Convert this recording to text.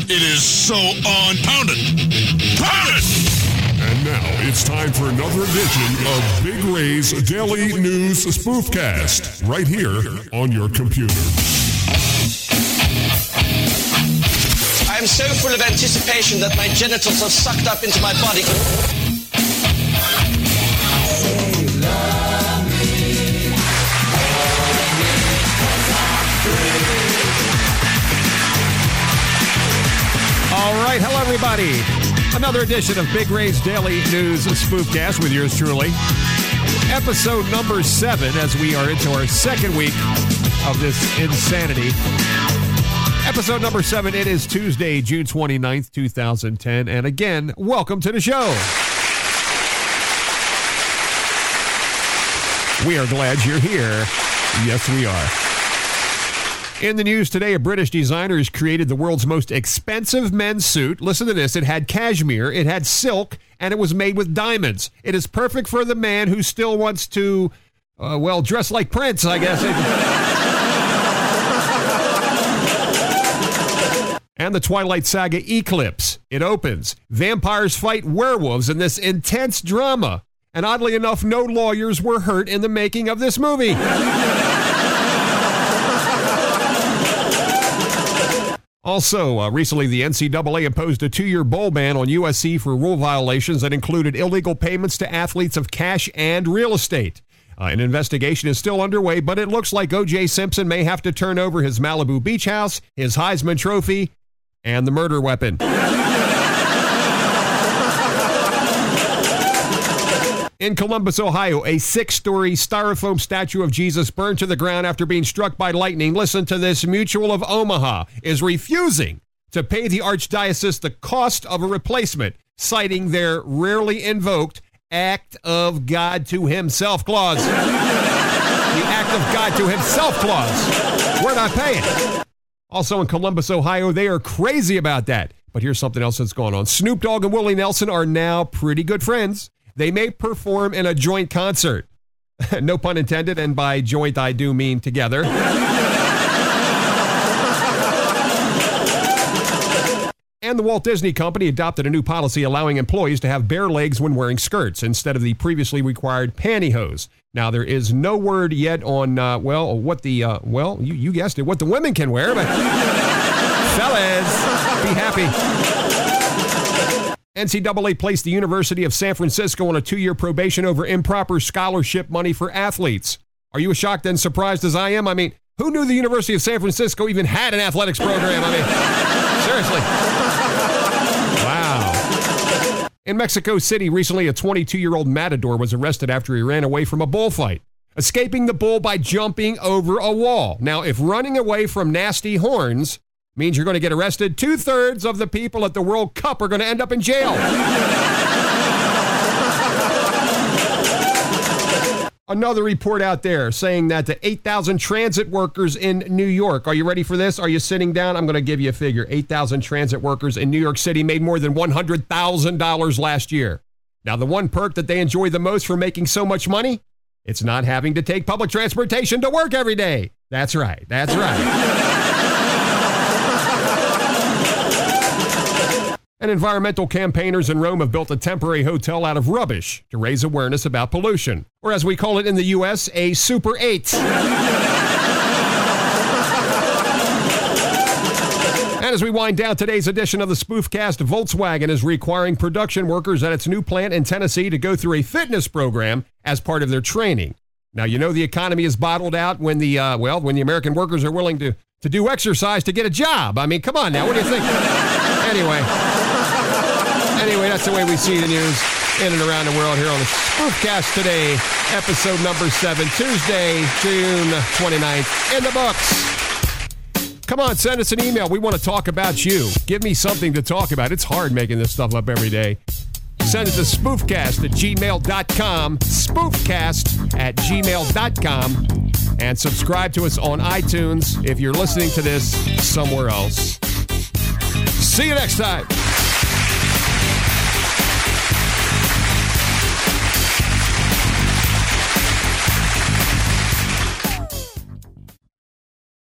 and it is so on. Pound it! Pound it! And now it's time for another edition of Big Ray's Daily News Spoofcast, right here on your computer. I am so full of anticipation that my genitals are sucked up into my body. Everybody. Another edition of Big Ray's Daily News Spoofcast with yours truly. Episode number seven, as we are into our second week of this insanity. Episode number seven, it is Tuesday, June 29th, 2010. And again, welcome to the show. We are glad you're here. Yes, we are. In the news today, a British designer has created the world's most expensive men's suit. Listen to this it had cashmere, it had silk, and it was made with diamonds. It is perfect for the man who still wants to, uh, well, dress like Prince, I guess. and the Twilight Saga Eclipse. It opens. Vampires fight werewolves in this intense drama. And oddly enough, no lawyers were hurt in the making of this movie. Also, uh, recently the NCAA imposed a two year bowl ban on USC for rule violations that included illegal payments to athletes of cash and real estate. Uh, an investigation is still underway, but it looks like O.J. Simpson may have to turn over his Malibu beach house, his Heisman Trophy, and the murder weapon. In Columbus, Ohio, a six story styrofoam statue of Jesus burned to the ground after being struck by lightning. Listen to this Mutual of Omaha is refusing to pay the Archdiocese the cost of a replacement, citing their rarely invoked act of God to Himself clause. the act of God to Himself clause. We're not paying. Also in Columbus, Ohio, they are crazy about that. But here's something else that's going on. Snoop Dogg and Willie Nelson are now pretty good friends. They may perform in a joint concert. no pun intended, and by joint I do mean together. and the Walt Disney Company adopted a new policy allowing employees to have bare legs when wearing skirts instead of the previously required pantyhose. Now, there is no word yet on, uh, well, what the, uh, well, you, you guessed it, what the women can wear, but fellas, be happy. NCAA placed the University of San Francisco on a two year probation over improper scholarship money for athletes. Are you as shocked and surprised as I am? I mean, who knew the University of San Francisco even had an athletics program? I mean, seriously. Wow. In Mexico City, recently, a 22 year old matador was arrested after he ran away from a bullfight, escaping the bull by jumping over a wall. Now, if running away from nasty horns means you're going to get arrested. Two thirds of the people at the World Cup are going to end up in jail. Another report out there saying that the 8,000 transit workers in New York, are you ready for this? Are you sitting down? I'm going to give you a figure. 8,000 transit workers in New York City made more than $100,000 last year. Now, the one perk that they enjoy the most for making so much money? It's not having to take public transportation to work every day. That's right. That's right. And environmental campaigners in Rome have built a temporary hotel out of rubbish to raise awareness about pollution, or as we call it in the U.S., a Super 8. And as we wind down today's edition of the Spoofcast, Volkswagen is requiring production workers at its new plant in Tennessee to go through a fitness program as part of their training. Now, you know the economy is bottled out when the, uh, well, when the American workers are willing to, to do exercise to get a job. I mean, come on now, what do you think? anyway. Anyway, that's the way we see the news in and around the world here on the Spoofcast today, episode number seven, Tuesday, June 29th, in the books. Come on, send us an email. We want to talk about you. Give me something to talk about. It's hard making this stuff up every day. Send it to spoofcast at gmail.com, spoofcast at gmail.com, and subscribe to us on iTunes if you're listening to this somewhere else. See you next time.